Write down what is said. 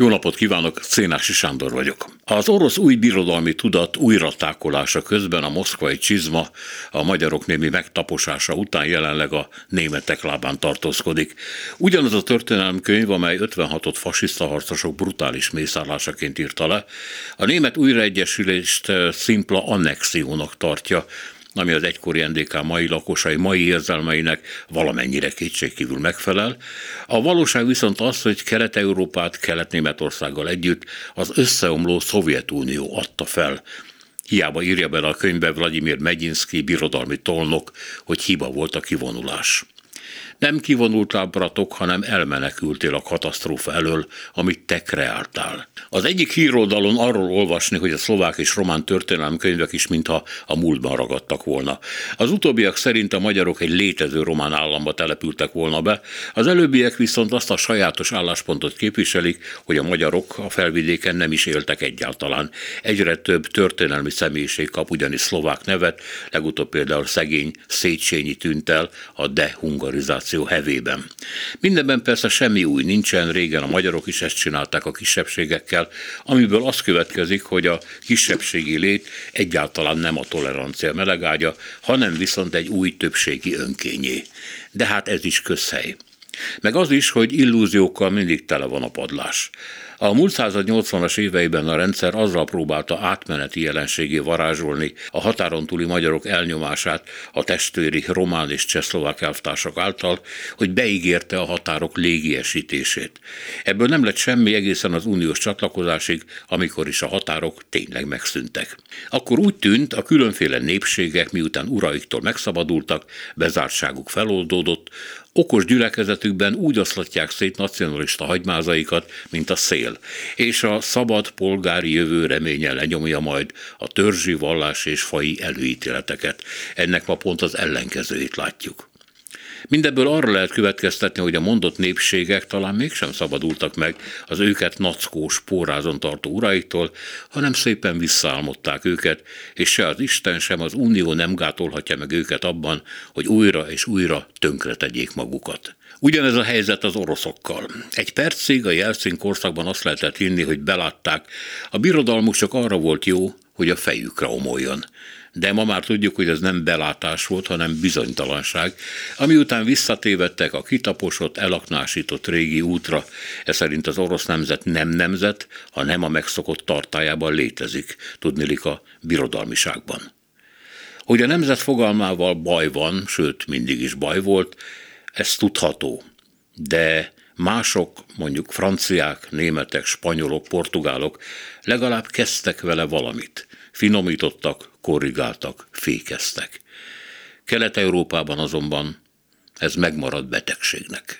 Jó napot kívánok, Szénási Sándor vagyok. Az orosz új birodalmi tudat újratákolása közben a moszkvai csizma a magyarok némi megtaposása után jelenleg a németek lábán tartózkodik. Ugyanaz a történelemkönyv, amely 56-ot fasiszta harcosok brutális mészállásaként írta le, a német újraegyesülést szimpla annexiónak tartja, ami az egykori NDK mai lakosai mai érzelmeinek valamennyire kétségkívül megfelel. A valóság viszont az, hogy Kelet-Európát Kelet-Németországgal együtt az összeomló Szovjetunió adta fel. Hiába írja bele a könyvbe Vladimir Megyinszki, birodalmi tolnok, hogy hiba volt a kivonulás. Nem kivonultál, bratok, hanem elmenekültél a katasztrófa elől, amit te kreáltál. Az egyik híroldalon arról olvasni, hogy a szlovák és román történelemkönyvek is mintha a múltban ragadtak volna. Az utóbbiak szerint a magyarok egy létező román államba települtek volna be, az előbbiek viszont azt a sajátos álláspontot képviselik, hogy a magyarok a felvidéken nem is éltek egyáltalán. Egyre több történelmi személyiség kap ugyanis szlovák nevet, legutóbb például szegény Széchenyi tűnt el a dehungarizáció hevében. Mindenben persze semmi új nincsen, régen a magyarok is ezt csinálták a kisebbségekkel, amiből az következik, hogy a kisebbségi lét egyáltalán nem a tolerancia melegágya, hanem viszont egy új többségi önkényé. De hát ez is közhely. Meg az is, hogy illúziókkal mindig tele van a padlás. A múlt század 80-as éveiben a rendszer azzal próbálta átmeneti jelenségé varázsolni a határon túli magyarok elnyomását a testvéri román és csehszlovák elvtársak által, hogy beígérte a határok légiesítését. Ebből nem lett semmi egészen az uniós csatlakozásig, amikor is a határok tényleg megszűntek. Akkor úgy tűnt, a különféle népségek miután uraiktól megszabadultak, bezártságuk feloldódott, okos gyülekezetükben úgy oszlatják szét nacionalista hagymázaikat, mint a szél, és a szabad polgári jövő reménye lenyomja majd a törzsi, vallás és fai előítéleteket. Ennek ma pont az ellenkezőjét látjuk. Mindebből arra lehet következtetni, hogy a mondott népségek talán mégsem szabadultak meg az őket nackós pórázon tartó uraiktól, hanem szépen visszaálmodták őket, és se az Isten, sem az Unió nem gátolhatja meg őket abban, hogy újra és újra tönkre tegyék magukat. Ugyanez a helyzet az oroszokkal. Egy percig a jelszín korszakban azt lehetett hinni, hogy belátták, a birodalmuk csak arra volt jó, hogy a fejükre omoljon de ma már tudjuk, hogy ez nem belátás volt, hanem bizonytalanság, ami után visszatévettek a kitaposott, elaknásított régi útra, ez szerint az orosz nemzet nem nemzet, ha nem a megszokott tartájában létezik, tudnilik a birodalmiságban. Hogy a nemzet fogalmával baj van, sőt mindig is baj volt, ez tudható, de mások, mondjuk franciák, németek, spanyolok, portugálok legalább kezdtek vele valamit. Finomítottak, korrigáltak, fékeztek. Kelet-Európában azonban ez megmaradt betegségnek.